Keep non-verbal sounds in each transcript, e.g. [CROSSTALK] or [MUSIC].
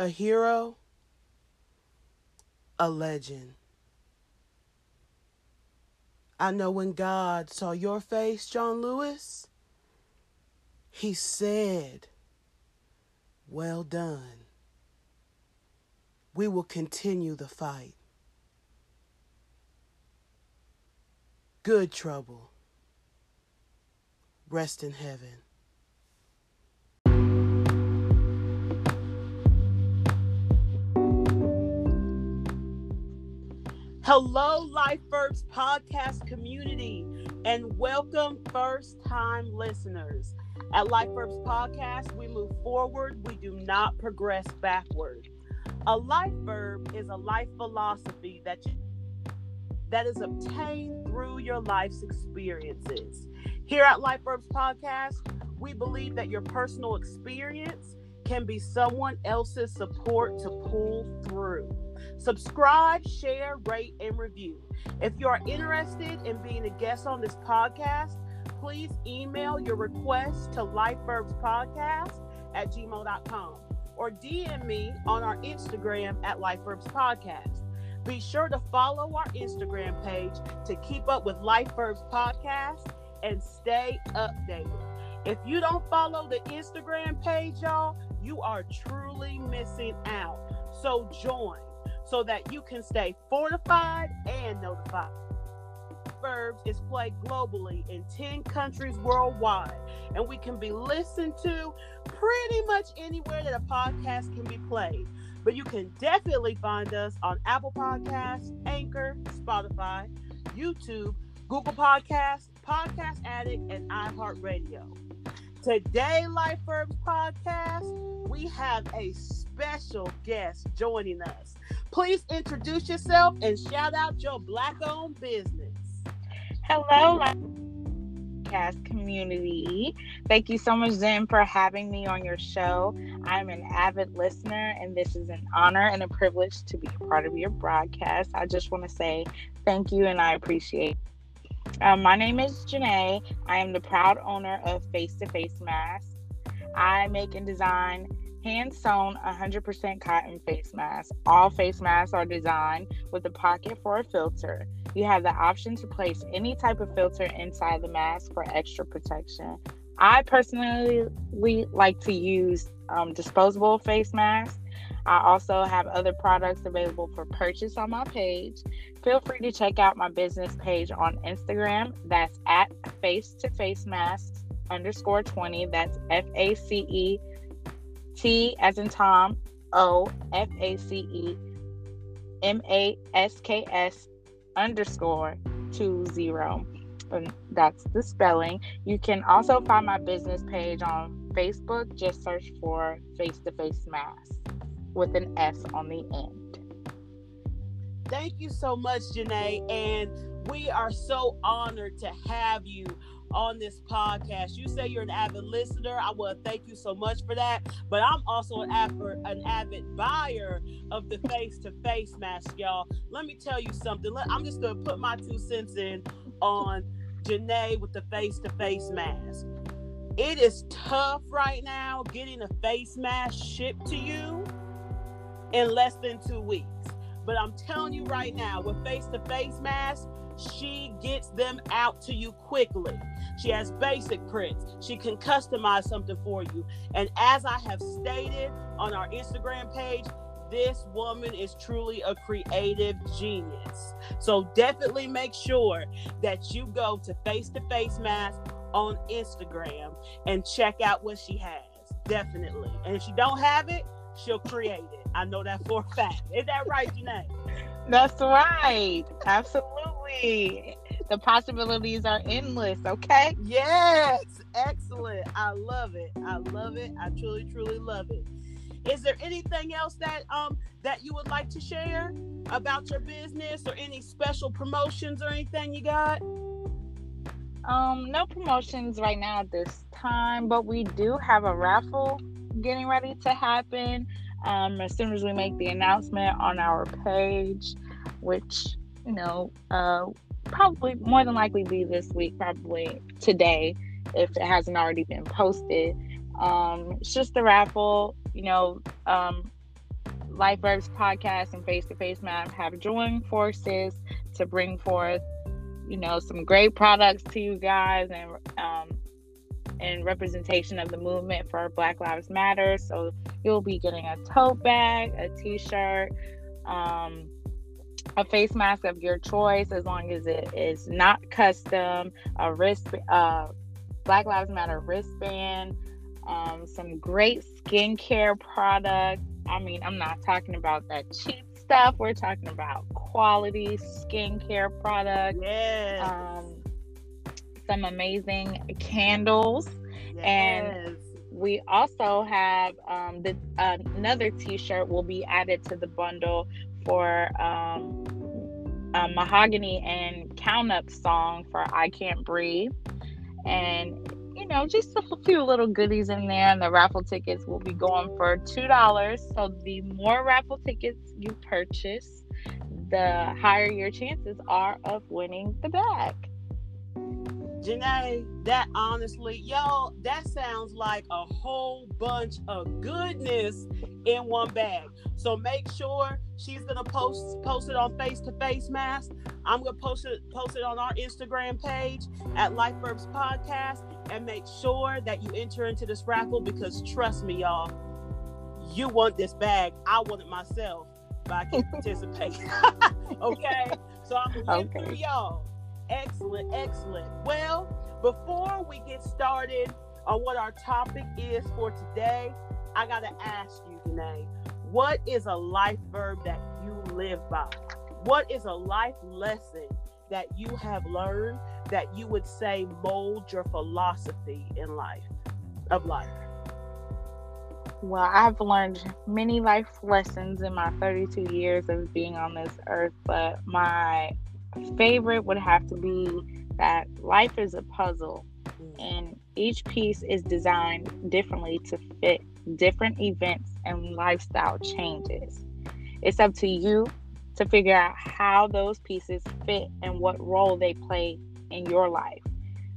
a hero, a legend. I know when God saw your face, John Lewis, he said, Well done. We will continue the fight. Good trouble. Rest in heaven. Hello, Life Verbs podcast community, and welcome first time listeners. At Life Verbs podcast, we move forward, we do not progress backward. A life verb is a life philosophy that you, that is obtained through your life's experiences. Here at Life Verbs podcast, we believe that your personal experience can be someone else's support to pull through. Subscribe, share, rate, and review. If you are interested in being a guest on this podcast, please email your request to lifeverbspodcast at gmail.com or DM me on our Instagram at lifeverbspodcast. Be sure to follow our Instagram page to keep up with Life Verbs Podcast and stay updated. If you don't follow the Instagram page, y'all, you are truly missing out. So join so that you can stay fortified and notified. Verbs is played globally in 10 countries worldwide, and we can be listened to pretty much anywhere that a podcast can be played. But you can definitely find us on Apple Podcasts, Anchor, Spotify, YouTube, Google Podcasts, Podcast Addict, and iHeartRadio. Today, Life Verbs Podcast, we have a special guest joining us. Please introduce yourself and shout out your black owned business. Hello, podcast community. Thank you so much, Zen, for having me on your show. I'm an avid listener, and this is an honor and a privilege to be a part of your broadcast. I just want to say thank you and I appreciate um, my name is Janae. I am the proud owner of Face to Face Masks. I make and design hand sewn 100% cotton face masks. All face masks are designed with a pocket for a filter. You have the option to place any type of filter inside the mask for extra protection. I personally like to use um, disposable face masks. I also have other products available for purchase on my page. Feel free to check out my business page on Instagram. That's at face to face masks underscore 20. That's F A C E T as in Tom, O F A C E M A S K S underscore two zero. And that's the spelling. You can also find my business page on Facebook. Just search for Face to Face Mask with an S on the end. Thank you so much, Janae. And we are so honored to have you on this podcast. You say you're an avid listener. I want to thank you so much for that. But I'm also an avid, an avid buyer of the face to face mask, y'all. Let me tell you something. I'm just going to put my two cents in on Janae with the face to face mask. It is tough right now getting a face mask shipped to you in less than two weeks. But I'm telling you right now, with face to face masks, she gets them out to you quickly. She has basic prints. She can customize something for you. And as I have stated on our Instagram page, this woman is truly a creative genius. So definitely make sure that you go to Face to Face Mask on Instagram and check out what she has. Definitely. And if she don't have it, she'll create it. I know that for a fact. Is that right, Janae? That's right. Absolutely. The possibilities are endless, okay? Yes. Excellent. I love it. I love it. I truly, truly love it. Is there anything else that um that you would like to share about your business or any special promotions or anything you got? Um, no promotions right now at this time, but we do have a raffle getting ready to happen um, as soon as we make the announcement on our page, which, you know, uh, probably more than likely be this week, probably today, if it hasn't already been posted. Um, it's just a raffle, you know, um, Life Verbs podcast and Face to Face Mask have joined forces to bring forth, you know, some great products to you guys and um, and representation of the movement for Black Lives Matter. So you'll be getting a tote bag, a T-shirt, um, a face mask of your choice, as long as it is not custom, a wrist, uh, Black Lives Matter wristband, um, some great skincare products. I mean, I'm not talking about that cheap stuff. We're talking about quality skincare products. Yes. Um, some amazing candles. yes. and We also have um, the uh, another T-shirt will be added to the bundle for um, a mahogany and count up song for "I Can't Breathe," and you know just a few little goodies in there. And the raffle tickets will be going for two dollars. So the more raffle tickets you purchase, the higher your chances are of winning the bag. Janae, that honestly, y'all, that sounds like a whole bunch of goodness in one bag. So make sure she's gonna post post it on face to face mask. I'm gonna post it post it on our Instagram page at Life Verbs Podcast and make sure that you enter into this raffle because trust me, y'all, you want this bag. I want it myself, but I can't [LAUGHS] participate. [LAUGHS] okay, so I'm gonna Okay. through y'all. Excellent, excellent. Well, before we get started on what our topic is for today, I gotta ask you, Janae, what is a life verb that you live by? What is a life lesson that you have learned that you would say mold your philosophy in life of life? Well, I've learned many life lessons in my 32 years of being on this earth, but my favorite would have to be that life is a puzzle and each piece is designed differently to fit different events and lifestyle changes. It's up to you to figure out how those pieces fit and what role they play in your life.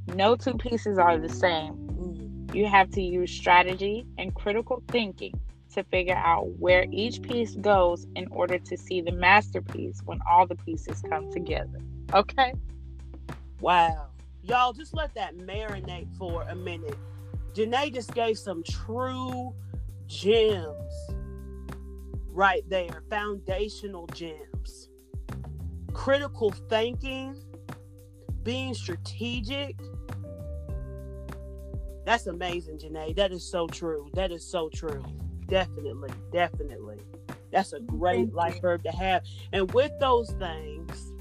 No two pieces are the same. Mm. You have to use strategy and critical thinking to figure out where each piece goes in order to see the masterpiece when all the pieces come together. Okay? Wow. Y'all just let that marinate for a minute. Janae just gave some true gems right there, foundational gems. Critical thinking, being strategic. That's amazing, Janae. That is so true. That is so true. Definitely, definitely. That's a great life verb to have. And with those things,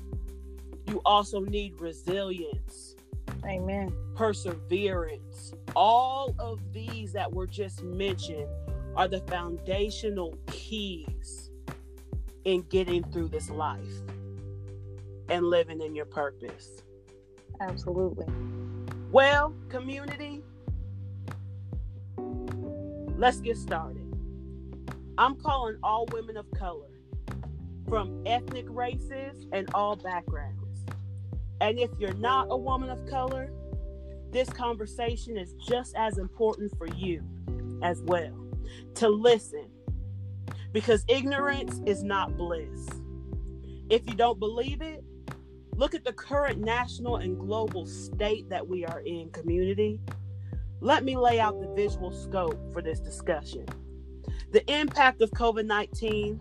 you also need resilience, Amen. perseverance. All of these that were just mentioned are the foundational keys in getting through this life and living in your purpose. Absolutely. Well, community, let's get started. I'm calling all women of color from ethnic races and all backgrounds. And if you're not a woman of color, this conversation is just as important for you as well to listen because ignorance is not bliss. If you don't believe it, look at the current national and global state that we are in, community. Let me lay out the visual scope for this discussion. The impact of COVID 19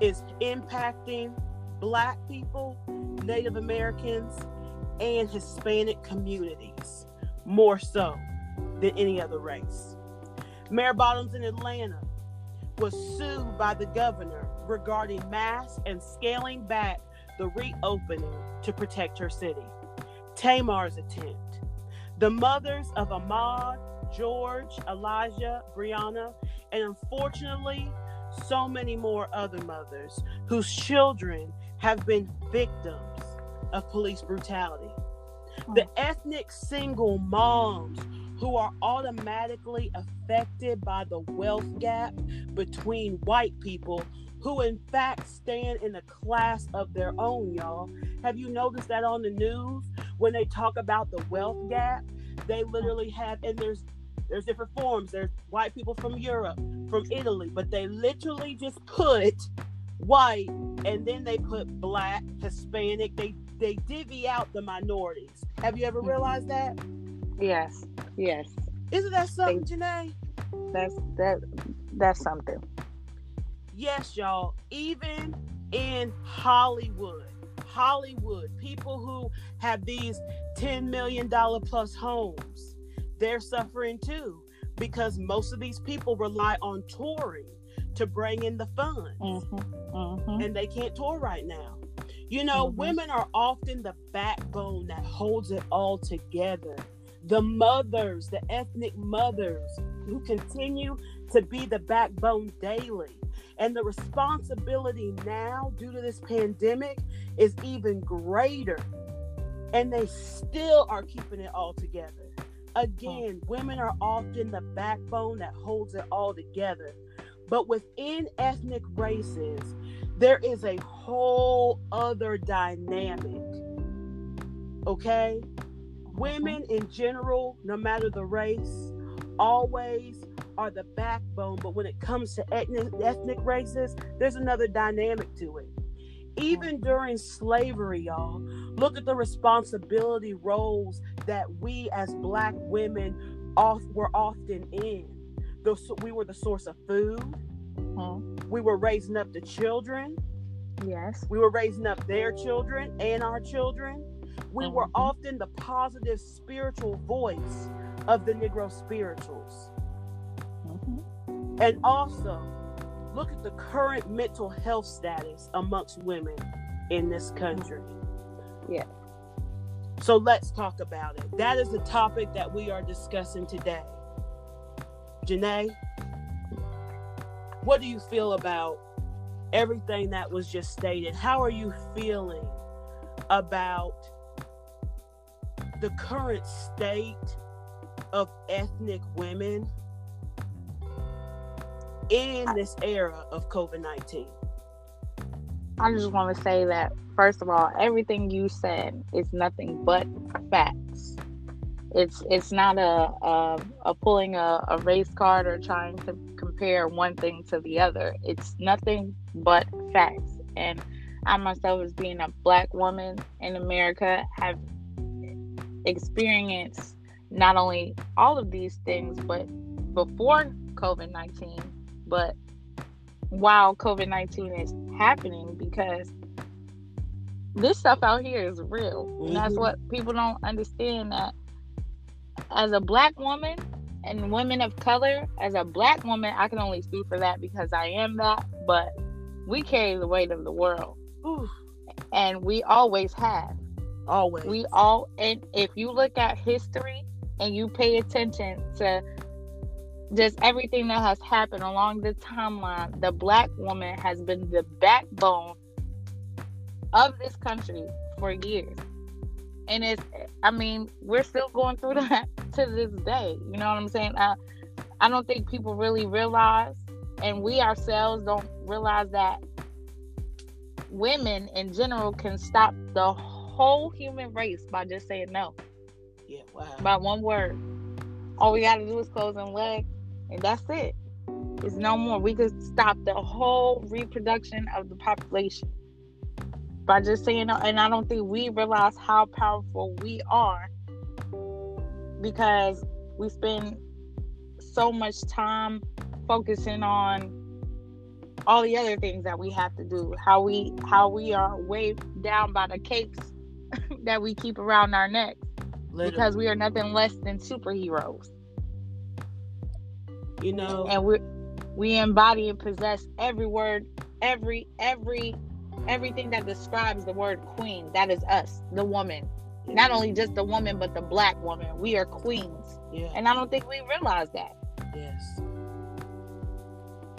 is impacting Black people, Native Americans, and Hispanic communities more so than any other race. Mayor Bottoms in Atlanta was sued by the governor regarding masks and scaling back the reopening to protect her city. Tamar's attempt. The mothers of Ahmaud, George, Elijah, Breonna, and unfortunately, so many more other mothers whose children have been victims of police brutality. Hmm. The ethnic single moms who are automatically affected by the wealth gap between white people who in fact stand in a class of their own, y'all. Have you noticed that on the news when they talk about the wealth gap? They literally have, and there's There's different forms. There's white people from Europe, from Italy, but they literally just put white and then they put black, Hispanic. They they divvy out the minorities. Have you ever Mm-hmm. realized that? Yes. Yes. Isn't that something, Janae? That's that. That's something. Yes, y'all. Even in Hollywood, Hollywood, people who have these $10 million plus homes, they're suffering too because most of these people rely on touring to bring in the funds Mm-hmm. Mm-hmm. and they can't tour right now. You know, Mhm. women are often the backbone that holds it all together. The mothers, the ethnic mothers who continue to be the backbone daily. And the responsibility now, due to this pandemic, is even greater. And they still are keeping it all together. Again, women are often the backbone that holds it all together. But within ethnic races, there is a whole other dynamic. Okay? Women in general, no matter the race, always are the backbone. But when it comes to ethnic, ethnic races, there's another dynamic to it. Even during slavery, y'all, look at the responsibility roles that we as Black women off, were often in. The, we were the source of food. Mhm. We were raising up the children. Yes. We were raising up their children and our children. We were Mhm. often the positive spiritual voice of the Negro spirituals. Mm-hmm. And also, look at the current mental health status amongst women in this country. Yeah. So let's talk about it. That is the topic that we are discussing today. Janae, what do you feel about everything that was just stated? How are you feeling about the current state of ethnic women in this era of COVID 19? I just want to say that first of all, everything you said is nothing but facts. It's it's not a a, a pulling a, a race card or trying to compare one thing to the other. It's nothing but facts. And I myself, as being a black woman in America, have experienced not only all of these things, but before COVID nineteen, but while COVID 19 is happening because this stuff out here is real. And that's Mhm. what people don't understand that as a black woman and women of color, as a black woman, I can only speak for that because I am that, but we carry the weight of the world. Ooh, And we always have. always. We all, and if you look at history and you pay attention to just everything that has happened along the timeline, the black woman has been the backbone of this country for years. And it's, I mean, we're still going through [LAUGHS] that to this day. You know what I'm saying? I, I don't think people really realize, and we ourselves don't realize that women in general can stop the whole human race by just saying no yeah, wow. by one word. All we gotta do is close one leg, and that's it. It's no more. We could stop the whole reproduction of the population by just saying. And I don't think we realize how powerful we are because we spend so much time focusing on all the other things that we have to do. How we how we are weighed down by the capes [LAUGHS] that we keep around our necks Literally. because we are nothing less than superheroes you know, and we we embody and possess every word every every everything that describes the word queen. That is us the woman. Not only just the woman but the black woman. We are queens. Yeah, and i don't think we realize that. Yes.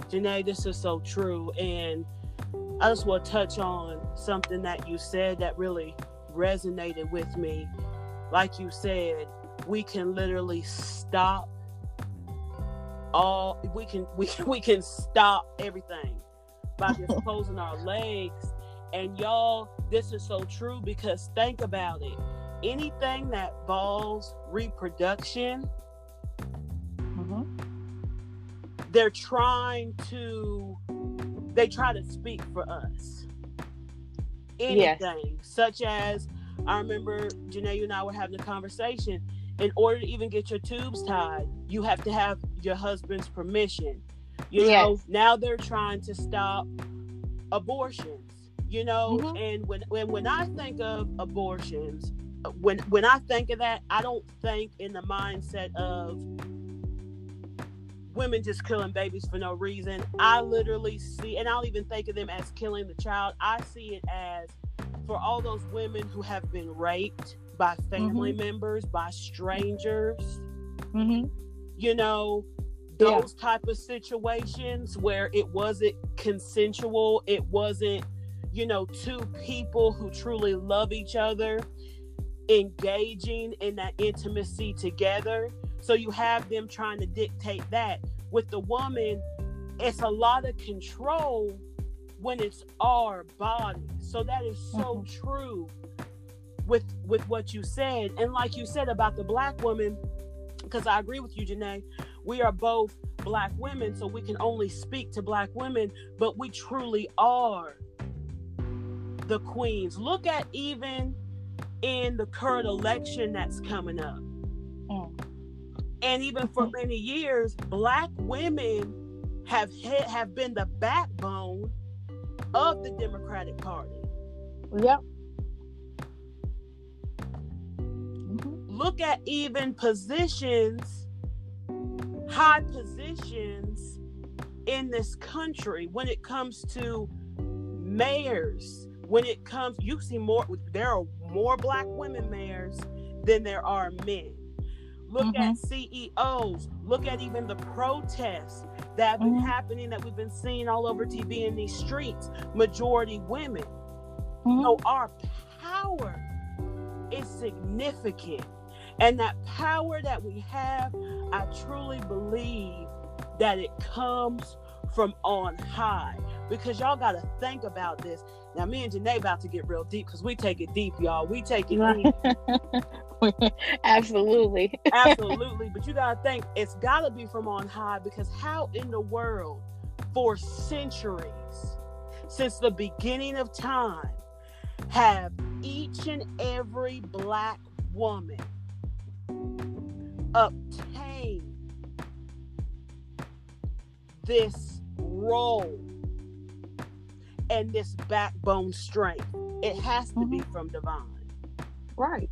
Janae, this is so true. And I just want to touch on something that you said that really resonated with me. Like you said, we can literally stop all we can we, [LAUGHS] we can stop everything by just [LAUGHS] closing our legs. And y'all this is so true because think about it. Anything that involves reproduction mm-hmm. they're trying to they try to speak for us. Anything yes. such as i remember Janae, and i were having a conversation in order to even get your tubes tied you have to have your husband's permission you yes. know now they're trying to stop abortions you know mm-hmm. and when, when when i think of abortions when when i think of that i don't think in the mindset of women just killing babies for no reason. I literally see, and I don't even think of them as killing the child. I see it as for all those women who have been raped by family mm-hmm. members, by strangers. Mm-hmm. You know, those yeah. type of situations where it wasn't consensual, it wasn't, you know, two people who truly love each other engaging in that intimacy together so you have them trying to dictate that. With the woman, it's a lot of control when it's our body. So that is so mm-hmm. true with with what you said. And like you said about the black woman, because I agree with you, Janae, we are both black women, so we can only speak to black women, but we truly are the queens. Look at even in the current election that's coming up. Mm. And even for many years, black women have hit, have been the backbone of the Democratic Party. Yep. Look at even positions, high positions in this country when it comes to mayors. When it comes, you see more. There are more black women mayors than there are men. Look mm-hmm. at CEOs. Look at even the protests that have been mm-hmm. happening that we've been seeing all over TV in these streets. Majority women. Mm-hmm. So our power is significant. And that power that we have, I truly believe that it comes from on high. Because y'all got to think about this. Now, me and Janae about to get real deep because we take it deep, y'all. We take it deep. [LAUGHS] Absolutely. Absolutely. But you got to think it's got to be from on high because how in the world, for centuries, since the beginning of time, have each and every black woman obtained this role and this backbone strength? It has to mm-hmm. be from divine. Right.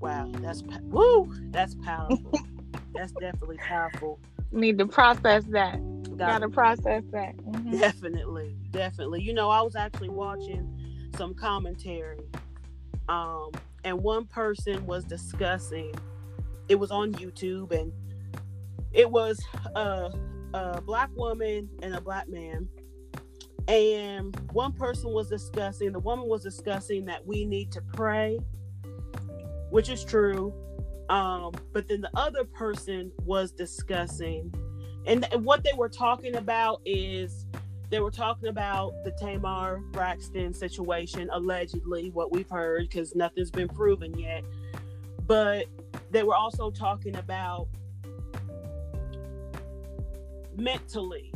Wow, that's woo, that's powerful. that's definitely powerful. Need to process that. Got to process that. Mm-hmm. Definitely, definitely. You know, I was actually watching some commentary, um, and one person was discussing. It was on YouTube, and it was a, a black woman and a black man and one person was discussing the woman was discussing that we need to pray which is true. Um, but then the other person was discussing, and, and what they were talking about is they were talking about the Tamar Braxton situation, allegedly, what we've heard, because nothing's been proven yet. But they were also talking about mentally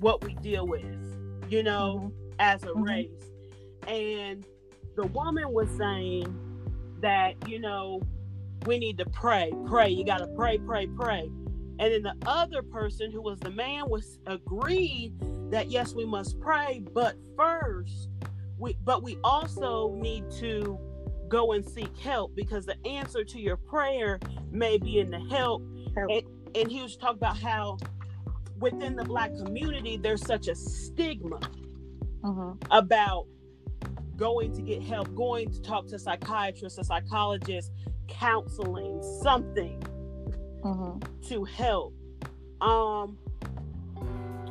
what we deal with, you know, mm-hmm. as a mm-hmm. race. And the woman was saying that, you know, we need to pray, pray. You got to pray, pray, pray. And then the other person who was the man was agreed that yes, we must pray, but first, we but we also need to go and seek help because the answer to your prayer may be in the help. help. And, and he was talking about how within the black community there's such a stigma uh-huh. about going to get help, going to talk to a psychiatrist, a psychologist, counseling, something mm-hmm. to help. Um,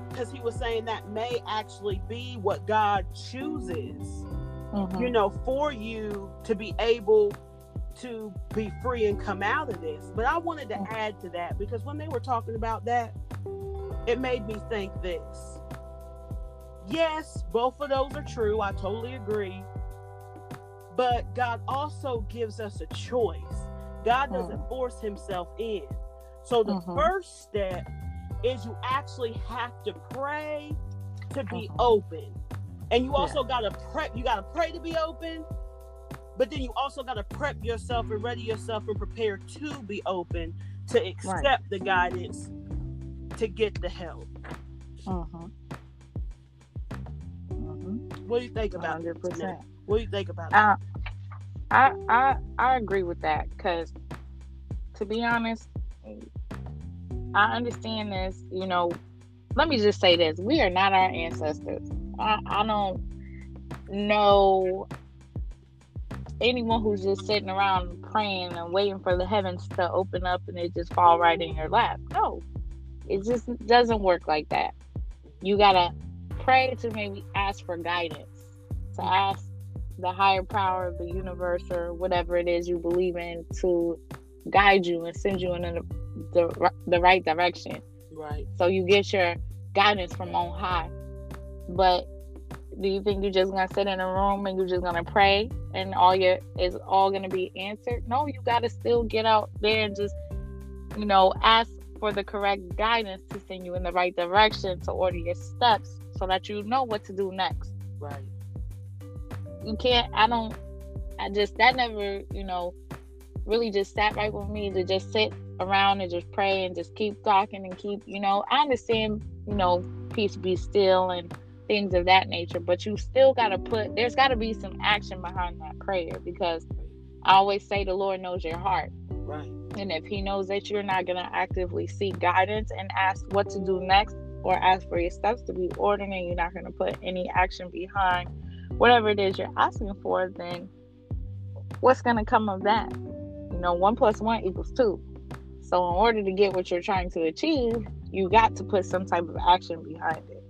because he was saying that may actually be what God chooses, mm-hmm. you know, for you to be able to be free and come out of this. But I wanted to mm-hmm. add to that because when they were talking about that, it made me think this Yes, both of those are true. I totally agree. but God also gives us a choice. God doesn't Mm. force himself in. So the Mhm. first step is you actually have to pray to be Mhm. open. And you also got to prep, you got to pray to be open, but then you also got to prep yourself and ready yourself and prepare to be open to accept the guidance to get the help. Mhm. What do you think about Hundred this, Jeanette? What do you think about it? Uh, I I I agree with that because, to be honest, I understand this. You know, let me just say this: we are not our ancestors. I, I don't know anyone who's just sitting around praying and waiting for the heavens to open up and it just fall right in your lap. No, it just doesn't work like that. You gotta pray to maybe ask for guidance, to ask the higher power of the universe or whatever it is you believe in to guide you and send you in the, the, the right direction. Right. So you get your guidance from on high. But do you think you're just gonna sit in a room and you're just gonna pray and all your is all gonna be answered? No, you gotta still get out there and just, you know, ask for the correct guidance to send you in the right direction to order your steps so that you know what to do next Right. you can't i don't i just that never you know really just sat right with me to just sit around and just pray and just keep talking and keep you know i understand you know peace be still and things of that nature but you still got to put there's got to be some action behind that prayer because i always say the lord knows your heart Right. and if he knows that you're not going to actively seek guidance and ask what to do next or ask for your steps to be ordered and you're not going to put any action behind whatever it is you're asking for, then what's going to come of that? You know, one plus one equals two. So, in order to get what you're trying to achieve, you got to put some type of action behind it.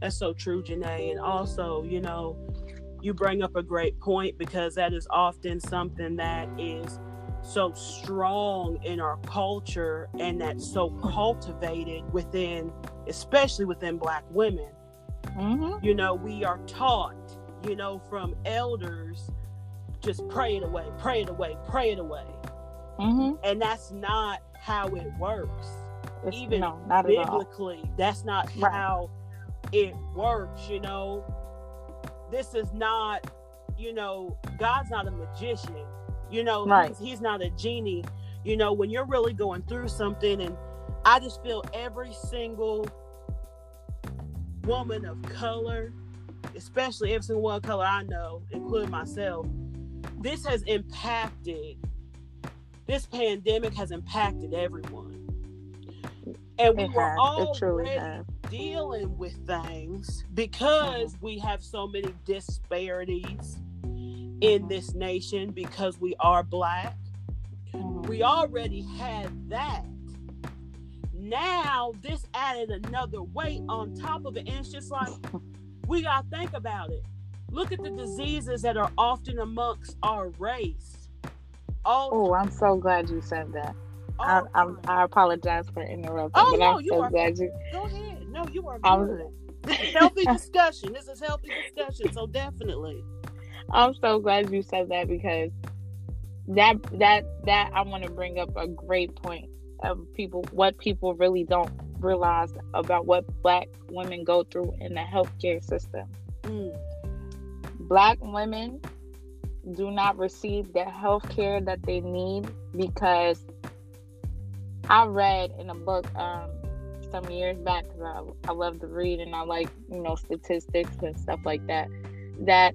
That's so true, Janae. And also, you know, you bring up a great point because that is often something that is so strong in our culture and that's so cultivated within, especially within Black women. Mm-hmm. You know, we are taught, you know, from elders, just pray it away, pray it away, pray it away. Mm-hmm. And that's not how it works. It's, Even no, not biblically. That's not Right. how it works, you know. This is not, you know, God's not a magician. You know, Right. he's, he's not a genie. You know, when you're really going through something, and I just feel every single woman of color, especially every single one of color I know, including myself, this has impacted, this pandemic has impacted everyone. And we It were has. Already dealing with things because mm-hmm. we have so many disparities in Mhm. this nation because we are black. We already had that. Now this added another weight on top of it. And it's just like we gotta think about it. Look at the diseases that are often amongst our race. All, Oh, I'm so glad you said that. I, I'm. I apologize for interrupting, Oh, but no, I'm you so are- glad you. Go ahead. No, you are I was- good. Healthy discussion. This is healthy discussion. So definitely. I'm so glad you said that because that that that I want to bring up a great point of people what people really don't realize about what black women go through in the healthcare system. Mm. Black women do not receive the health care that they need because I read in a book um, some years back because I, I love to read and I like you know statistics and stuff like that that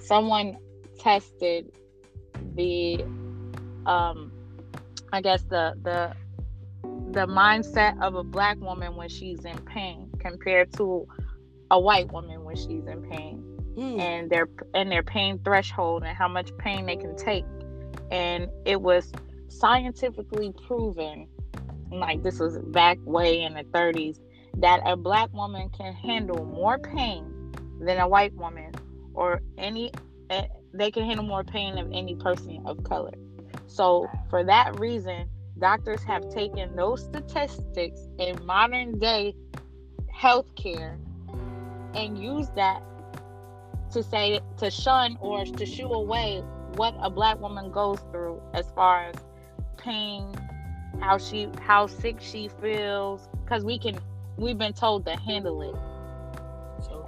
someone tested the um I guess the the the mindset of a black woman when she's in pain compared to a white woman when she's in pain Mm. and their and their pain threshold and how much pain they can take and it was scientifically proven like this was back way in the 30s that a black woman can handle more pain than a white woman or any eh, they can handle more pain than any person of color so for that reason doctors have taken those statistics in modern day healthcare and used that to say to shun or to shoo away what a black woman goes through as far as pain, how she how sick she feels, because we can we've been told to handle it.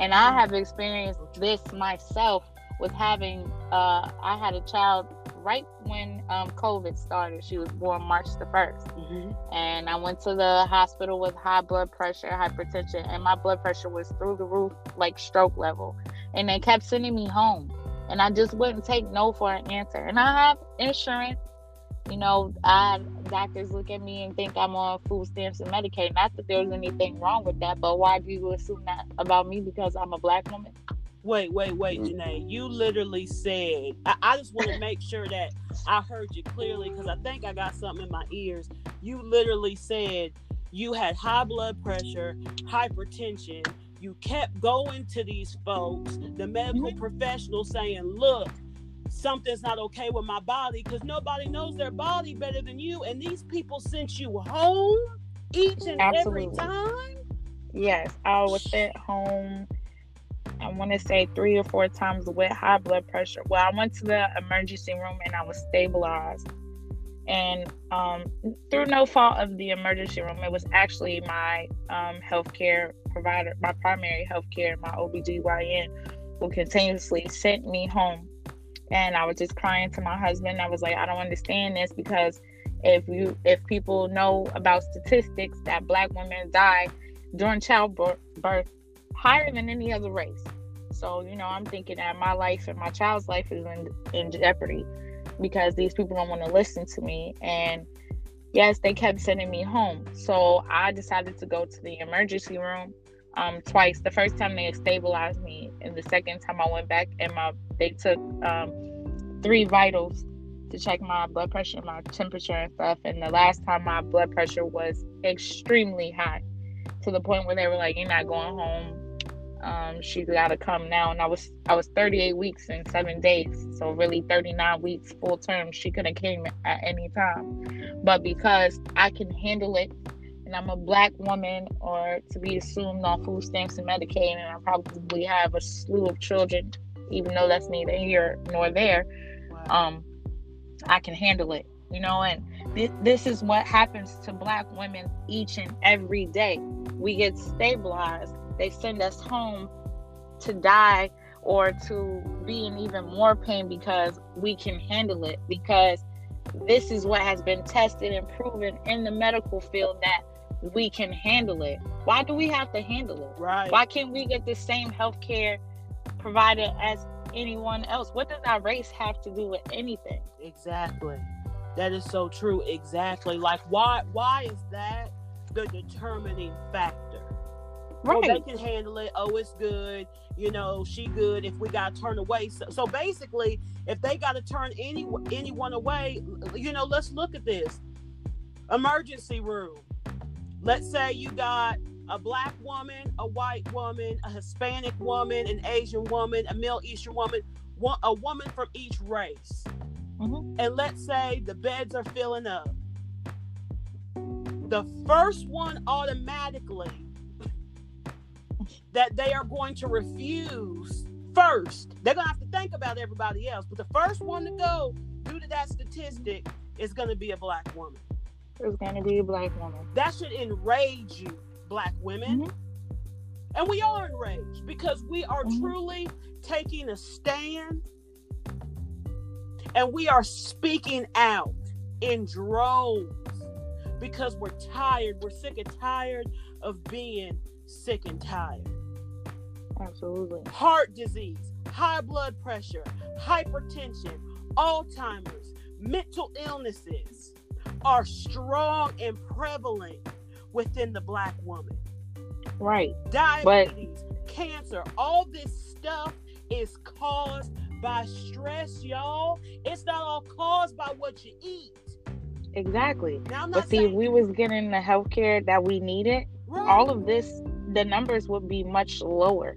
And I have experienced this myself with having uh I had a child right when um, COVID started. She was born March the 1st. Mm-hmm. And I went to the hospital with high blood pressure, hypertension, and my blood pressure was through the roof, like stroke level. And they kept sending me home. And I just wouldn't take no for an answer. And I have insurance. You know, I doctors look at me and think I'm on food stamps and Medicaid. Not that there's anything wrong with that, but why do you assume that about me because I'm a black woman? Wait, wait, wait, mm. Janae. You literally said, I, I just want to make sure that I heard you clearly because I think I got something in my ears. You literally said you had high blood pressure, hypertension. You kept going to these folks, the medical mm-hmm. professionals saying, look, something's not okay with my body because nobody knows their body better than you. And these people sent you home each and Absolutely. every time. Yes, I was sent home I want to say three or four times with high blood pressure. Well, I went to the emergency room and I was stabilized. And um, through no fault of the emergency room, it was actually my um, healthcare provider, my primary healthcare, my OBGYN, who continuously sent me home. And I was just crying to my husband. I was like, I don't understand this because if you if people know about statistics that black women die during childbirth higher than any other race. So, you know, I'm thinking that my life and my child's life is in, in jeopardy because these people don't want to listen to me. And yes, they kept sending me home. So I decided to go to the emergency room um, twice. The first time they stabilized me, and the second time I went back and my they took um, three vitals to check my blood pressure, my temperature, and stuff. And the last time my blood pressure was extremely high to the point where they were like, "You're not going home um, she got to come now, and I was I was 38 weeks and seven days, so really 39 weeks full term. She could have came at any time, but because I can handle it, and I'm a black woman, or to be assumed on food stamps and Medicaid, and I probably have a slew of children, even though that's neither here nor there. Wow. Um, I can handle it, you know, and this, this is what happens to black women each and every day. We get stabilized they send us home to die or to be in even more pain because we can handle it because this is what has been tested and proven in the medical field that we can handle it. Why do we have to handle it? Right. Why can't we get the same health care provided as anyone else? What does our race have to do with anything? Exactly. That is so true. Exactly. Like why why is that the determining factor? Right. Oh, they can handle it. Oh, it's good. You know, she good. If we got to turn away, so, so basically, if they got to turn any anyone away, you know, let's look at this emergency room. Let's say you got a black woman, a white woman, a Hispanic woman, an Asian woman, a Middle Eastern woman, one, a woman from each race. Mm-hmm. And let's say the beds are filling up. The first one automatically that they are going to refuse first. They're going to have to think about everybody else, but the first one to go due to that statistic is going to be a black woman. It's going to be a black woman. That should enrage you, black women. Mm-hmm. And we are enraged because we are mm-hmm. truly taking a stand and we are speaking out in droves because we're tired. We're sick and tired of being sick and tired. Absolutely. Heart disease, high blood pressure, hypertension, Alzheimer's, mental illnesses are strong and prevalent within the black woman. Right. Diabetes, but... cancer, all this stuff is caused by stress, y'all. It's not all caused by what you eat. Exactly. Now, but see, if we was getting the health care that we needed, right. all of this, the numbers would be much lower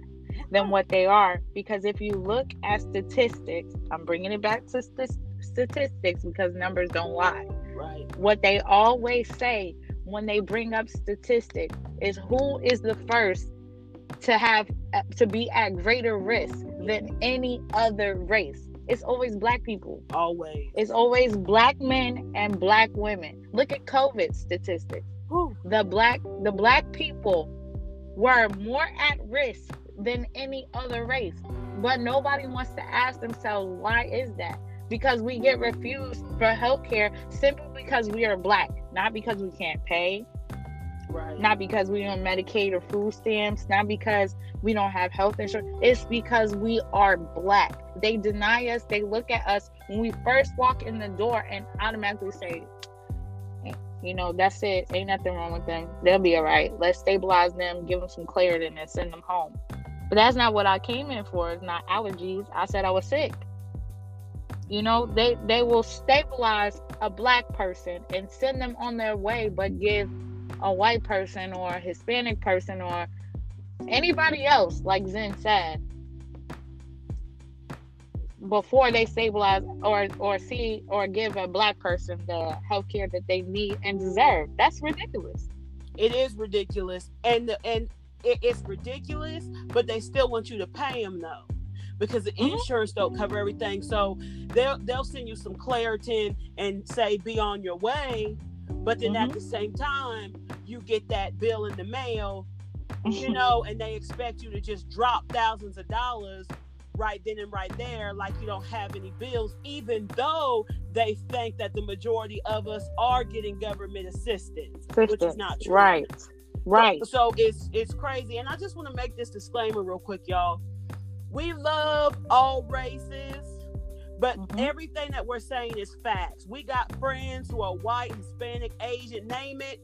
than what they are. Because if you look at statistics, I'm bringing it back to st- statistics because numbers don't lie. Right. What they always say when they bring up statistics is who is the first to have uh, to be at greater risk than any other race. It's always black people. Always. It's always black men and black women. Look at COVID statistics. The black the black people were more at risk than any other race. But nobody wants to ask themselves why is that? Because we get refused for health care simply because we are black, not because we can't pay, Right. not because we on Medicaid or food stamps, not because we don't have health insurance. It's because we are black. They deny us. They look at us when we first walk in the door and automatically say, "Eh, you know, that's it. Ain't nothing wrong with them. They'll be all right. Let's stabilize them, give them some clarity, and then send them home. But that's not what I came in for. It's not allergies. I said I was sick. You know, they they will stabilize a black person and send them on their way, but give a white person or a Hispanic person or anybody else, like Zen said, before they stabilize or or see or give a black person the health care that they need and deserve. That's ridiculous. It is ridiculous, and the, and it, it's ridiculous, but they still want you to pay them though, because the Mhm. insurance don't cover everything. So they'll they'll send you some Claritin and say be on your way, but then at Mhm. the same time you get that bill in the mail, you [LAUGHS] know, and they expect you to just drop thousands of dollars right then and right there, like you don't have any bills, even though they think that the majority of us are getting government assistance, which is not true. Right. Right. So it's it's crazy, and I just want to make this disclaimer real quick, y'all. We love all races, but Mhm. everything that we're saying is facts. We got friends who are white, Hispanic, Asian, name it.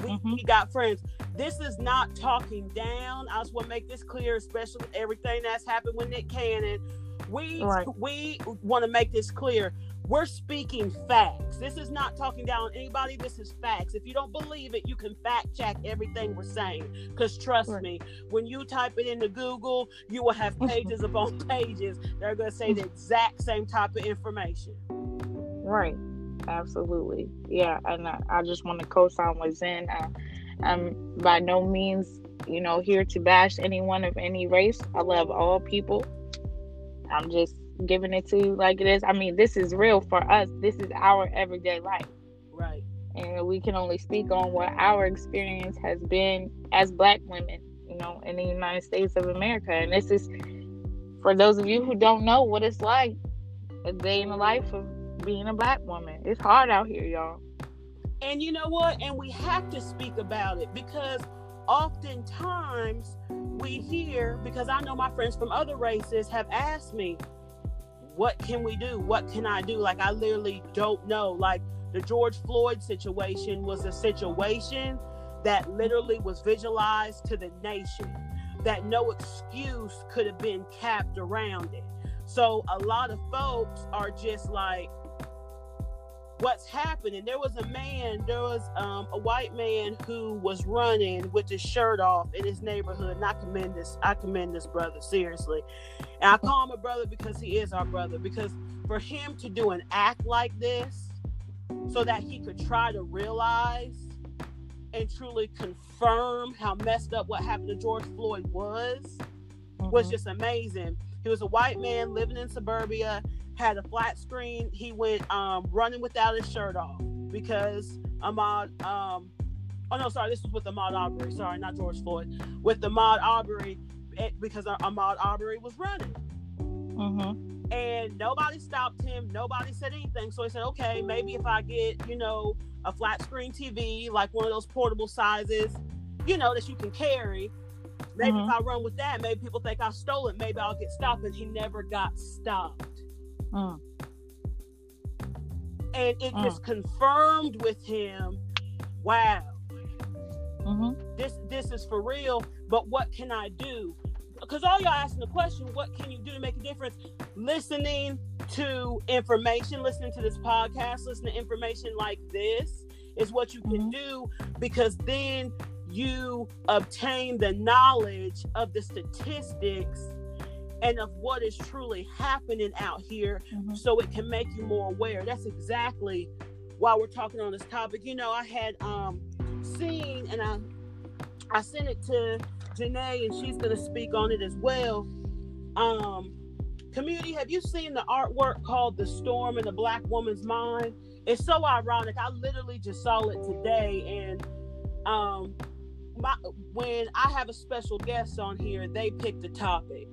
We, Mhm. we got friends. This is not talking down. I just want to make this clear, especially with everything that's happened with Nick Cannon. We Right. we want to make this clear. We're speaking facts. This is not talking down on anybody. This is facts. If you don't believe it, you can fact check everything we're saying. Because trust Right. me, when you type it into Google, you will have [LAUGHS] pages upon [LAUGHS] pages that are going to say the exact same type of information. Right. Absolutely. Yeah. And I, I just want to co-sign with Zen. Uh, I'm by no means, you know, here to bash anyone of any race. I love all people. I'm just giving it to you like it is. I mean, this is real for us. This is our everyday life. Right. And we can only speak on what our experience has been as black women, you know, in the United States of America. And this is for those of you who don't know what it's like a day in the life of being a black woman. It's hard out here, y'all. And you know what? And we have to speak about it because oftentimes we hear, because I know my friends from other races have asked me, what can we do? What can I do? Like, I literally don't know. Like, the George Floyd situation was a situation that literally was visualized to the nation, that no excuse could have been capped around it. So, a lot of folks are just like, what's happening. There was a man, there was um, a white man who was running with his shirt off in his neighborhood. And I commend this, I commend this brother seriously. And I call him a brother because he is our brother. Because for him to do an act like this, so that he could try to realize and truly confirm how messed up what happened to George Floyd was, was Mhm. just amazing. He was a white man living in suburbia, had a flat screen. He went um, running without his shirt off because Ahmaud, um, oh no, sorry, this was with Ahmaud Aubrey. Sorry, not George Floyd. With the Ahmaud Aubrey, eh, because Ahmaud Aubrey was running. Mhm. And nobody stopped him. Nobody said anything. So he said, okay, maybe if I get, you know, a flat screen TV, like one of those portable sizes, you know, that you can carry. Maybe Mhm. if I run with that, maybe people think I stole it. Maybe I'll get stopped. And he never got stopped. Mm. And it just confirmed with him, wow, Mhm. this this is for real. But what can I do? Because all y'all asking the question, what can you do to make a difference? Listening to information, listening to this podcast, listening to information like this is what you can Mhm. do because then you obtain the knowledge of the statistics and of what is truly happening out here Mhm. so it can make you more aware. That's exactly why we're talking on this topic. You know, I had um seen and I I sent it to Janae and she's gonna speak on it as well. Um, community, have you seen the artwork called "The Storm in the Black Woman's Mind"? It's so ironic. I literally just saw it today, and um, my when I have a special guest on here, they picked the topic.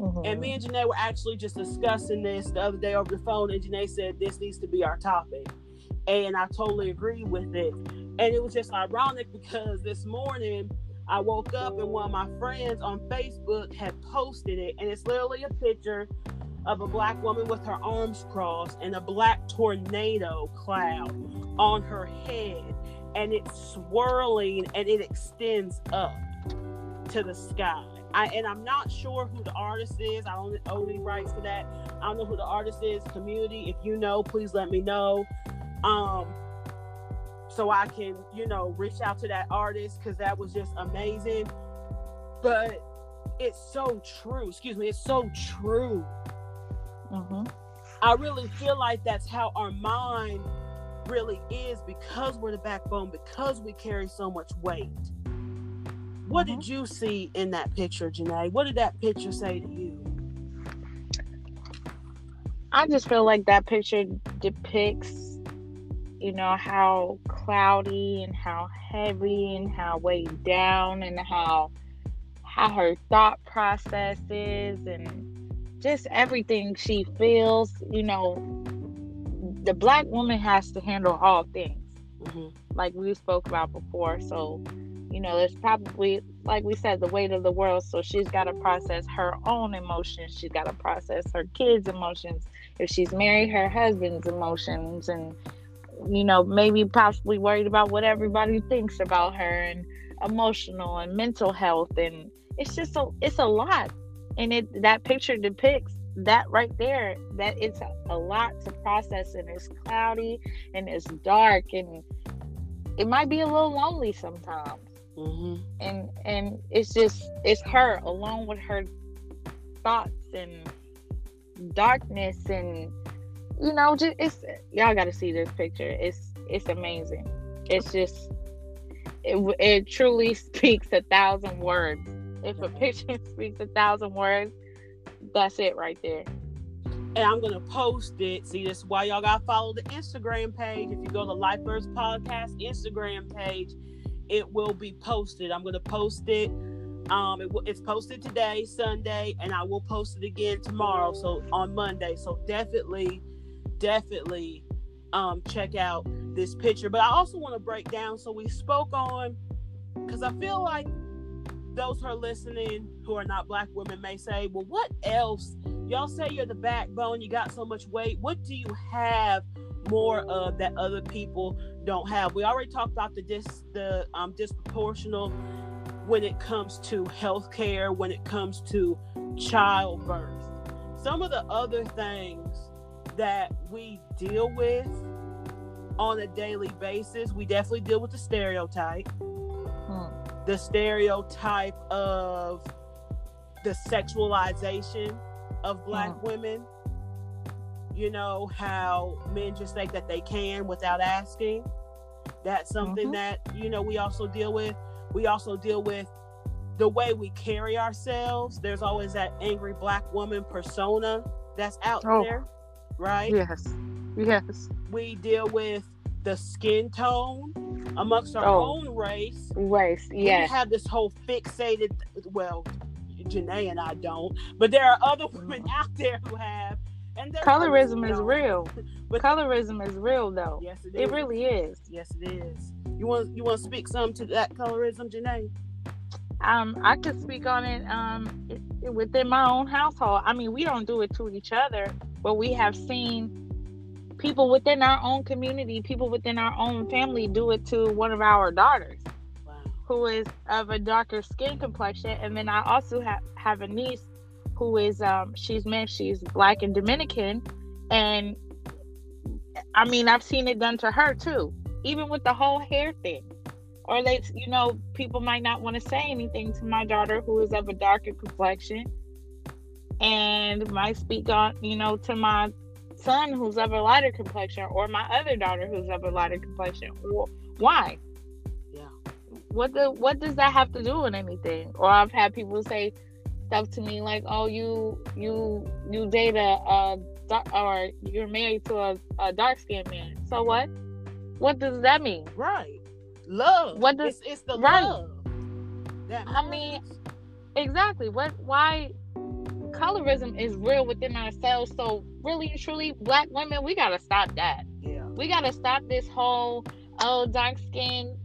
Mm-hmm. And me and Janae were actually just discussing this the other day over the phone, and Janae said this needs to be our topic. And I totally agree with it. And it was just ironic because this morning I woke up and one of my friends on Facebook had posted it, and it's literally a picture of a black woman with her arms crossed and a black tornado cloud on her head and it's swirling and it extends up to the sky. I, and I'm not sure who the artist is. I don't own any rights to that. I don't know who the artist is. Community, if you know, please let me know. Um, so I can, you know, reach out to that artist because that was just amazing. But it's so true. Excuse me, it's so true. Mm-hmm. I really feel like that's how our mind really is because we're the backbone, because we carry so much weight. What mm-hmm. did you see in that picture, Janae? What did that picture say to you? I just feel like that picture depicts, you know, how cloudy and how heavy and how weighed down and how how her thought process is and just everything she feels, you know, the black woman has to handle all things, mm-hmm. like we spoke about before. So, you know, there's probably, like we said, the weight of the world. So she's got to process her own emotions. She's got to process her kids' emotions. If she's married, her husband's emotions, and you know, maybe possibly worried about what everybody thinks about her, and emotional and mental health, and it's just a, it's a lot. And it that picture depicts that right there that it's a, a lot to process and it's cloudy and it's dark and it might be a little lonely sometimes mm-hmm. and and it's just it's her along with her thoughts and darkness and you know just it's y'all got to see this picture it's it's amazing it's just it, it truly [LAUGHS] speaks a thousand words if a picture [LAUGHS] speaks a thousand words that's it right there. And I'm gonna post it. See, this is why y'all gotta follow the Instagram page. If you go to Life First Podcast Instagram page, it will be posted. I'm gonna post it. Um, it, it's posted today, Sunday, and I will post it again tomorrow. So on Monday. So definitely, definitely, um, check out this picture. But I also want to break down. So we spoke on because I feel like those who are listening who are not black women may say, well, what else? Y'all say you're the backbone, you got so much weight. What do you have more of that other people don't have? We already talked about the dis the um disproportional when it comes to healthcare, when it comes to childbirth. Some of the other things that we deal with on a daily basis, we definitely deal with the stereotype the stereotype of the sexualization of black mm. women you know how men just think that they can without asking that's something mm-hmm. that you know we also deal with we also deal with the way we carry ourselves there's always that angry black woman persona that's out oh. there right yes yes we deal with the skin tone amongst our oh, own race. Race, yeah. We have this whole fixated. Well, Janae and I don't, but there are other [LAUGHS] women mm-hmm. out there who have. And colorism is real. [LAUGHS] but colorism is real, though. Yes, it is. It really is. Yes, it is. You want you want to speak some to that colorism, Janae? Um, I could speak on it um within my own household. I mean, we don't do it to each other, but we have seen people within our own community, people within our own family do it to one of our daughters wow. who is of a darker skin complexion. And then I also have, have a niece who is, um, she's mixed, she's black and Dominican. And I mean, I've seen it done to her too, even with the whole hair thing. Or they, you know, people might not want to say anything to my daughter who is of a darker complexion and might speak on, you know, to my son who's of a lighter complexion or my other daughter who's of a lighter complexion. Why? Yeah. What the what does that have to do with anything? Or I've had people say, stuff to me like, "Oh, you you you date a, a or you're married to a, a dark skinned man." So what? What does that mean? Right. Love. What does it's, it's the right. love. That I mean, exactly. What? Why? Colorism is real within ourselves. So really and truly, black women, we gotta stop that. yeah. We gotta stop this whole oh dark skin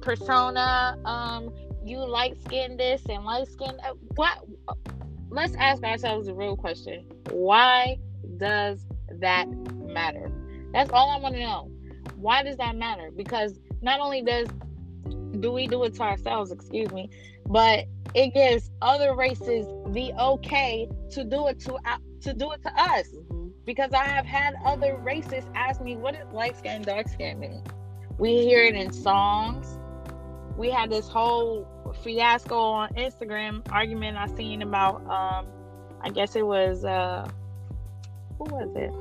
persona. Um, you light skin this and light skin. uh, What? Let's ask ourselves a real question. Why does that matter? That's all I want to know. Why does that matter? Because not only does do we do it to ourselves, excuse me, but it gives other races the okay to do it to uh, to do it to us. Mhm. Because I have had other races ask me what does light skin, dark skin mean. We hear it in songs. We had this whole fiasco on Instagram argument I seen about um I guess it was uh who was it?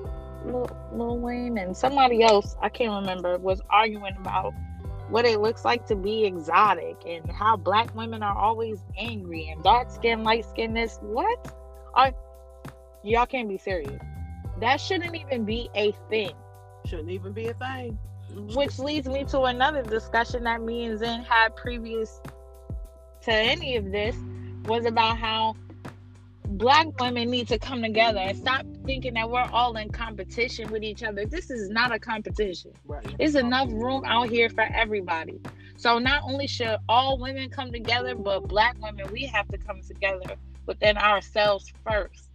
Lil, Lil Wayne and somebody else, I can't remember, was arguing about what it looks like to be exotic and how black women are always angry and dark skin, light skin this. What? Are y'all can't be serious. That shouldn't even be a thing. Shouldn't even be a thing. Which leads me to another discussion that me and Zen had previous to any of this was about how black women need to come together and stop thinking that we're all in competition with each other. This is not a competition. Right. There's enough room out here for everybody. So not only should all women come together, but black women, we have to come together within ourselves first.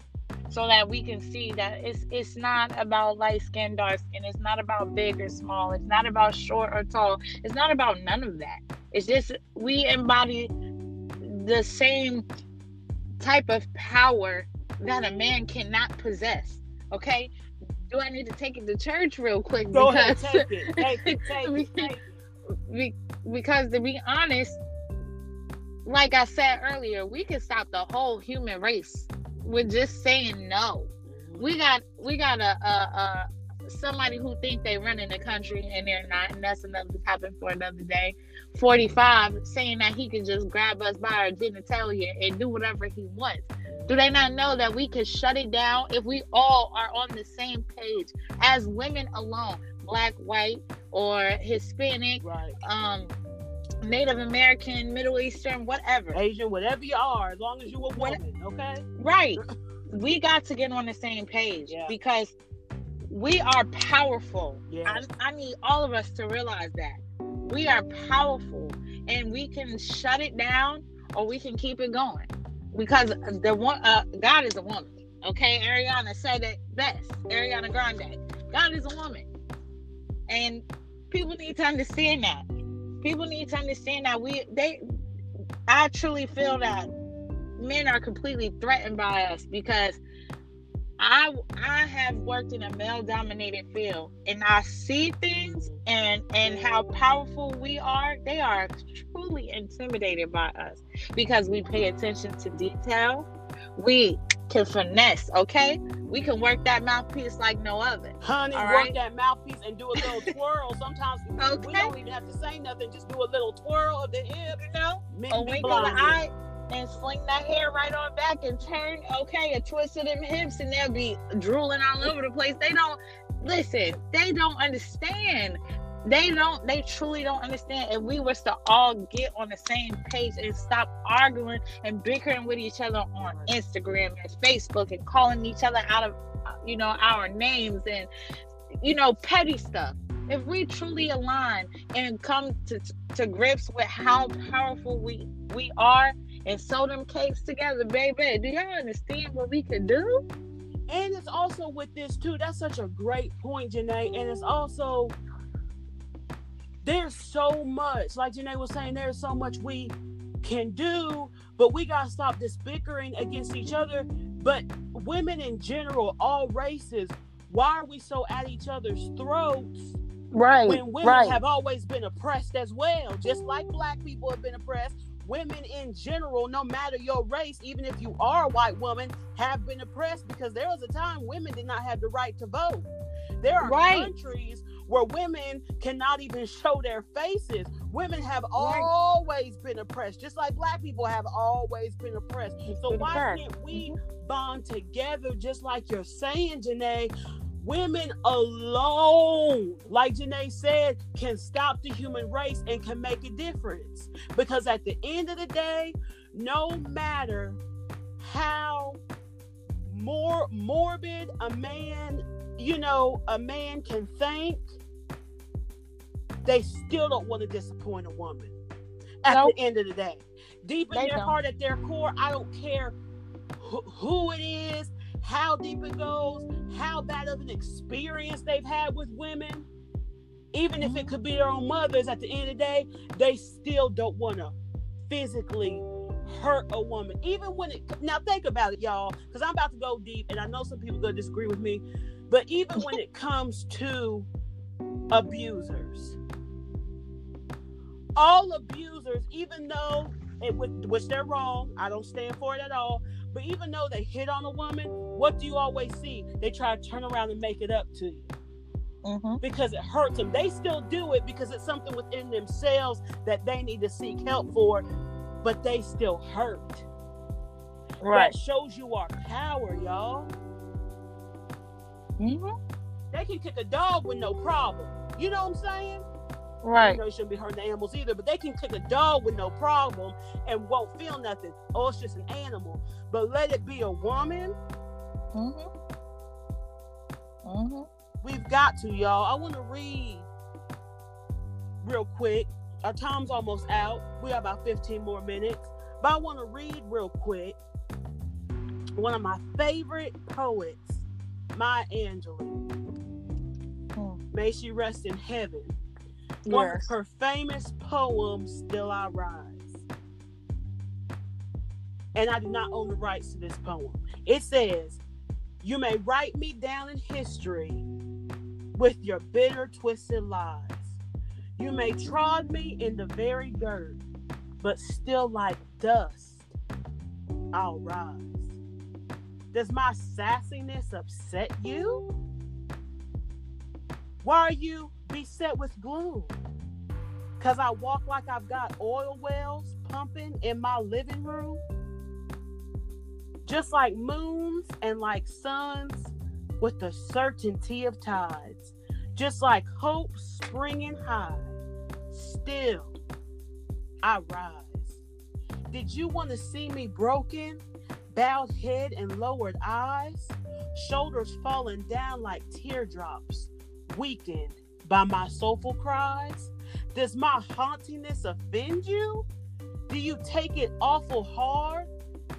So that we can see that it's it's not about light skin, dark skin. It's not about big or small. It's not about short or tall. It's not about none of that. It's just we embody the same type of power that a man cannot possess. Okay? Do I need to take it to church real quick? Go ahead, Because- take it. Take it. [LAUGHS] Take it. Take it. because to be honest, like I said earlier, we can stop the whole human race with just saying no. We got we got a, a, a somebody who think they running the country and they're not, and that's another topic for another day. Forty five saying that he can just grab us by our genitalia and do whatever he wants. Do they not know that we can shut it down if we all are on the same page as women alone, black, white, or Hispanic, Right. um, Native American, Middle Eastern, whatever. Asian, whatever you are, as long as you a woman, okay? Right. We got to get on the same page Yeah. because we are powerful. Yeah. I, I need all of us to realize that. We are powerful and we can shut it down or we can keep it going. Because the one uh, God is a woman. Okay, Ariana said it best. Ariana Grande. God is a woman. And people need to understand that. People need to understand that we they I truly feel that men are completely threatened by us because I I have worked in a male dominated field and I see things and and how powerful we are. They are truly intimidated by us because we pay attention to detail. We can finesse, okay? We can work that mouthpiece like no other. Honey, work right. that mouthpiece and do a little [LAUGHS] twirl. Sometimes we don't even have to say nothing. Just do a little twirl of the hip. You know? Men a wink of the eye and sling that hair right on back and turn okay a twist of them hips and they'll be drooling all over the place they don't listen they don't understand they don't they truly don't understand if we was to all get on the same page and stop arguing and bickering with each other on instagram and facebook and calling each other out of you know our names and you know petty stuff if we truly align and come to to grips with how powerful we we are and sew them cakes together, baby. Do y'all understand what we could do? And it's also with this too. That's such a great point, Janae. And it's also there's so much, like Janae was saying, there's so much we can do, but we gotta stop this bickering against each other. But women in general, all races, why are we so at each other's throats Right, when women have always been oppressed as well? Just like black people have been oppressed, women in general, no matter your race, even if you are a white woman, have been oppressed because there was a time women did not have the right to vote. There are Right. countries where women cannot even show their faces. Women have always been oppressed, just like black people have always been oppressed. So why can't we mm-hmm. bond together, just like you're saying, Janae? Women alone, like Janae said, can stop the human race and can make a difference. Because at the end of the day, no matter how more morbid a man, you know, a man can think, they still don't want to disappoint a woman at nope. the end of the day. Deep in they their don't. heart, at their core, I don't care who, who it is, how deep it goes, how bad of an experience they've had with women. Even if it mm-hmm. could be their own mothers, at the end of the day, they still don't want to physically hurt a woman. Even when it now think about it, y'all, because I'm about to go deep, and I know some people gonna disagree with me, but even when it comes to abusers, all abusers, even though it, which they're wrong, I don't stand for it at all. But even though they hit on a woman, what do you always see? They try to turn around and make it up to you. Mm-hmm. Because it hurts them. They still do it because it's something within themselves that they need to seek help for, but they still hurt. Right. That shows you our power, y'all. Mm-hmm. They can kick a dog with no problem. You know what I'm saying? Right. You know, you shouldn't be hurting the animals either, but they can kick a dog with no problem and won't feel nothing. Oh, it's just an animal. But let it be a woman. Mm-hmm. Mm-hmm. We've got to, y'all. I want to read real quick. Our time's almost out. We have about 15 more minutes. But I want to read real quick one of my favorite poets, Maya Angelou. Hmm. May she rest in heaven. One of her famous poem, Still I Rise. And I do not own the rights to this poem. It says, You may write me down in history with your bitter, twisted lies. You may trod me in the very dirt, but still like dust, I'll rise. Does my sassiness upset you? Why are you beset with gloom? Because I walk like I've got oil wells pumping in my living room? Just like moons and like suns with the certainty of tides. Just like hope springing high. Still, I rise. Did you want to see me broken? Bowed head and lowered eyes? Shoulders falling down like teardrops weakened by my soulful cries? Does my hauntiness offend you? Do you take it awful hard?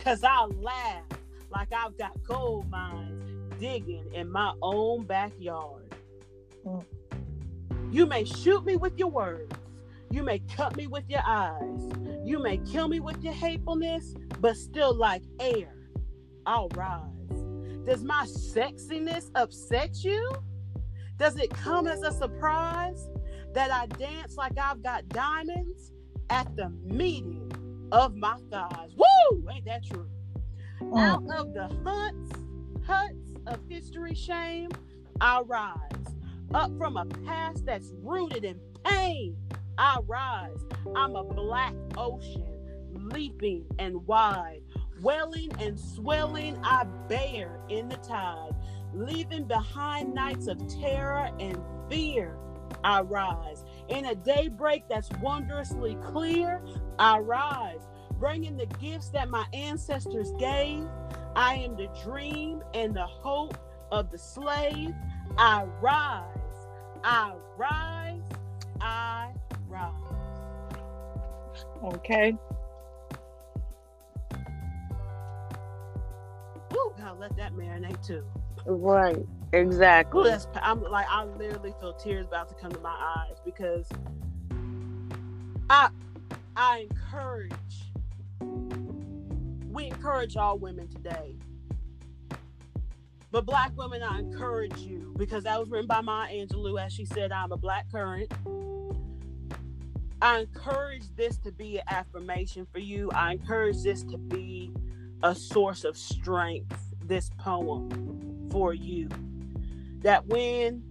Cause I laugh like I've got gold mines digging in my own backyard. You may shoot me with your words. You may cut me with your eyes. You may kill me with your hatefulness, but still like air, I'll rise. Does my sexiness upset you? Does it come as a surprise that I dance like I've got diamonds at the meeting of my thighs? Woo! Ain't that true? Mm. Out of the huts, huts of history shame, I rise. Up from a past that's rooted in pain, I rise. I'm a black ocean, leaping and wide, welling and swelling, I bear in the tide leaving behind nights of terror and fear. I rise. In a daybreak that's wondrously clear, I rise, bringing the gifts that my ancestors gave. I am the dream and the hope of the slave. I rise. I rise. I rise. Okay. Ooh, God, let that marinate too. Right. Exactly. Ooh, that's, I'm like I literally feel tears about to come to my eyes because I I encourage we encourage all women today. But black women, I encourage you because that was written by Maya Angelou. As she said, I'm a black current. I encourage this to be an affirmation for you. I encourage this to be a source of strength, this poem for you. That when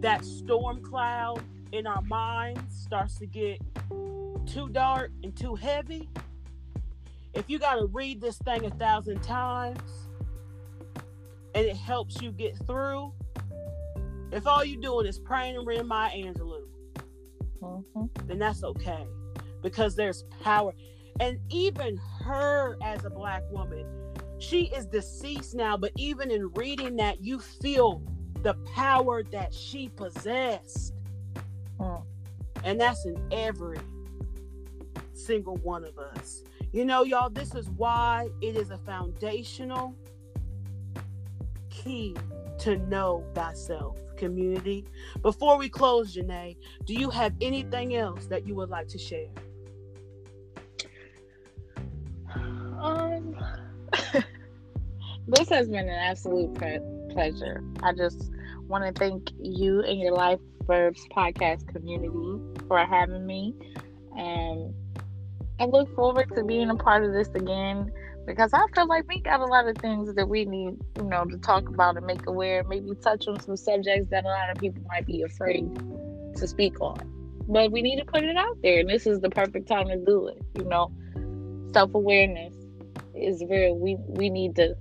that storm cloud in our minds starts to get too dark and too heavy, if you got to read this thing a thousand times and it helps you get through, if all you're doing is praying and reading Maya Angelou, mm-hmm. then that's okay because there's power. And even her as a black woman, she is deceased now, but even in reading that, you feel the power that she possessed. Mm. And that's in every single one of us. You know, y'all, this is why it is a foundational key to know thyself community. Before we close, Janae, do you have anything else that you would like to share? This has been an absolute pre- pleasure. I just want to thank you and your Life Verbs podcast community for having me. And I look forward to being a part of this again because I feel like we got a lot of things that we need, you know, to talk about and make aware, maybe touch on some subjects that a lot of people might be afraid to speak on. But we need to put it out there, and this is the perfect time to do it. You know, self awareness is real. We we need to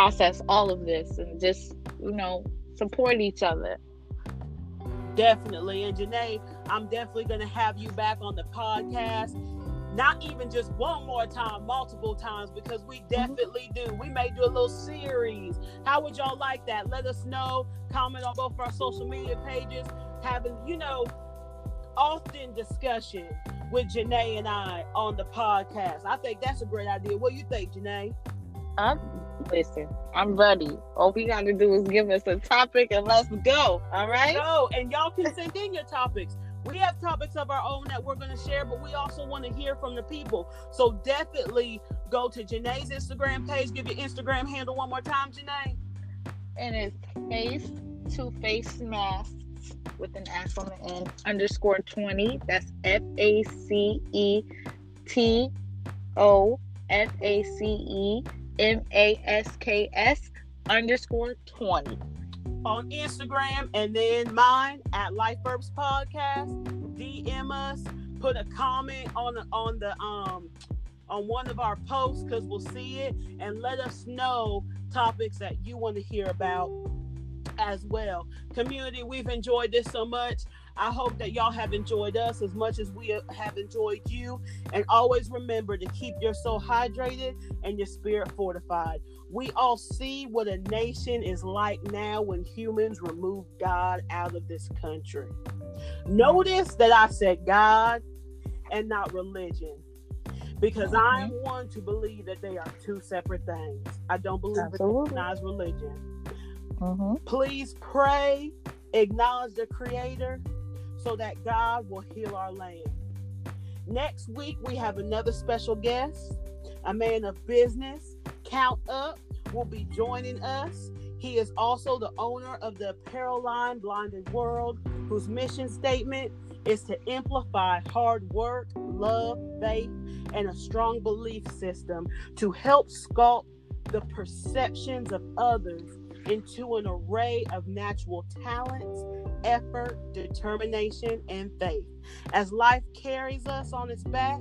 process all of this and just, you know, support each other. Definitely. And Janae, I'm definitely going to have you back on the podcast not even just one more time, multiple times, because we mm-hmm. definitely do. We may do a little series. How would y'all like that? Let us know. Comment on both our social media pages. Having, you know, often discussion with Janae and I on the podcast. I think that's a great idea. What do you think, Janae? I'm listen. I'm ready. All we got to do is give us a topic and let's go. All right. Go and y'all can send in your topics we have topics of our own that we're going to share, but we also want to hear from the people. So definitely go to Janae's Instagram page. Give your Instagram handle one more time, Janae. And it's face to face masks with an S on the end underscore 20. That's F A C E T O F A C E M A S K S underscore 20 on Instagram and then mine at Life Verbs Podcast. DM us, put a comment on the on the um on one of our posts because we'll see it and let us know topics that you want to hear about as well. Community, we've enjoyed this so much. I hope that y'all have enjoyed us as much as we have enjoyed you. And always remember to keep your soul hydrated and your spirit fortified. We all see what a nation is like now when humans remove God out of this country. Notice that I said God and not religion because I'm one to believe that they are two separate things. I don't believe Absolutely. recognize religion. Mm-hmm. Please pray, acknowledge the Creator, so that God will heal our land. Next week, we have another special guest, a man of business, Count Up, will be joining us. He is also the owner of the apparel line Blinded World, whose mission statement is to amplify hard work, love, faith, and a strong belief system to help sculpt the perceptions of others into an array of natural talents effort, determination, and faith. As life carries us on its back,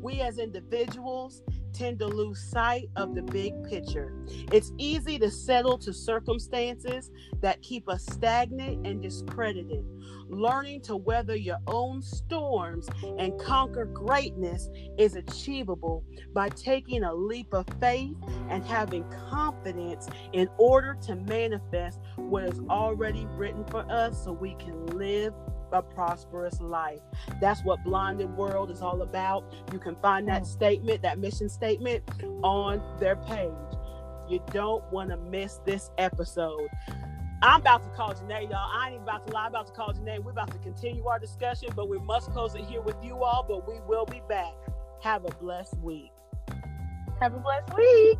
we as individuals tend to lose sight of the big picture. It's easy to settle to circumstances that keep us stagnant and discredited. Learning to weather your own storms and conquer greatness is achievable by taking a leap of faith and having confidence in order to manifest what is already written for us so we can live a prosperous life. That's what Blinded World is all about. You can find that statement, that mission statement on their page. You don't want to miss this episode. I'm about to call Janae, y'all. I ain't even about to lie. I'm about to call Janae. We're about to continue our discussion, but we must close it here with you all. But we will be back. Have a blessed week. Have a blessed week.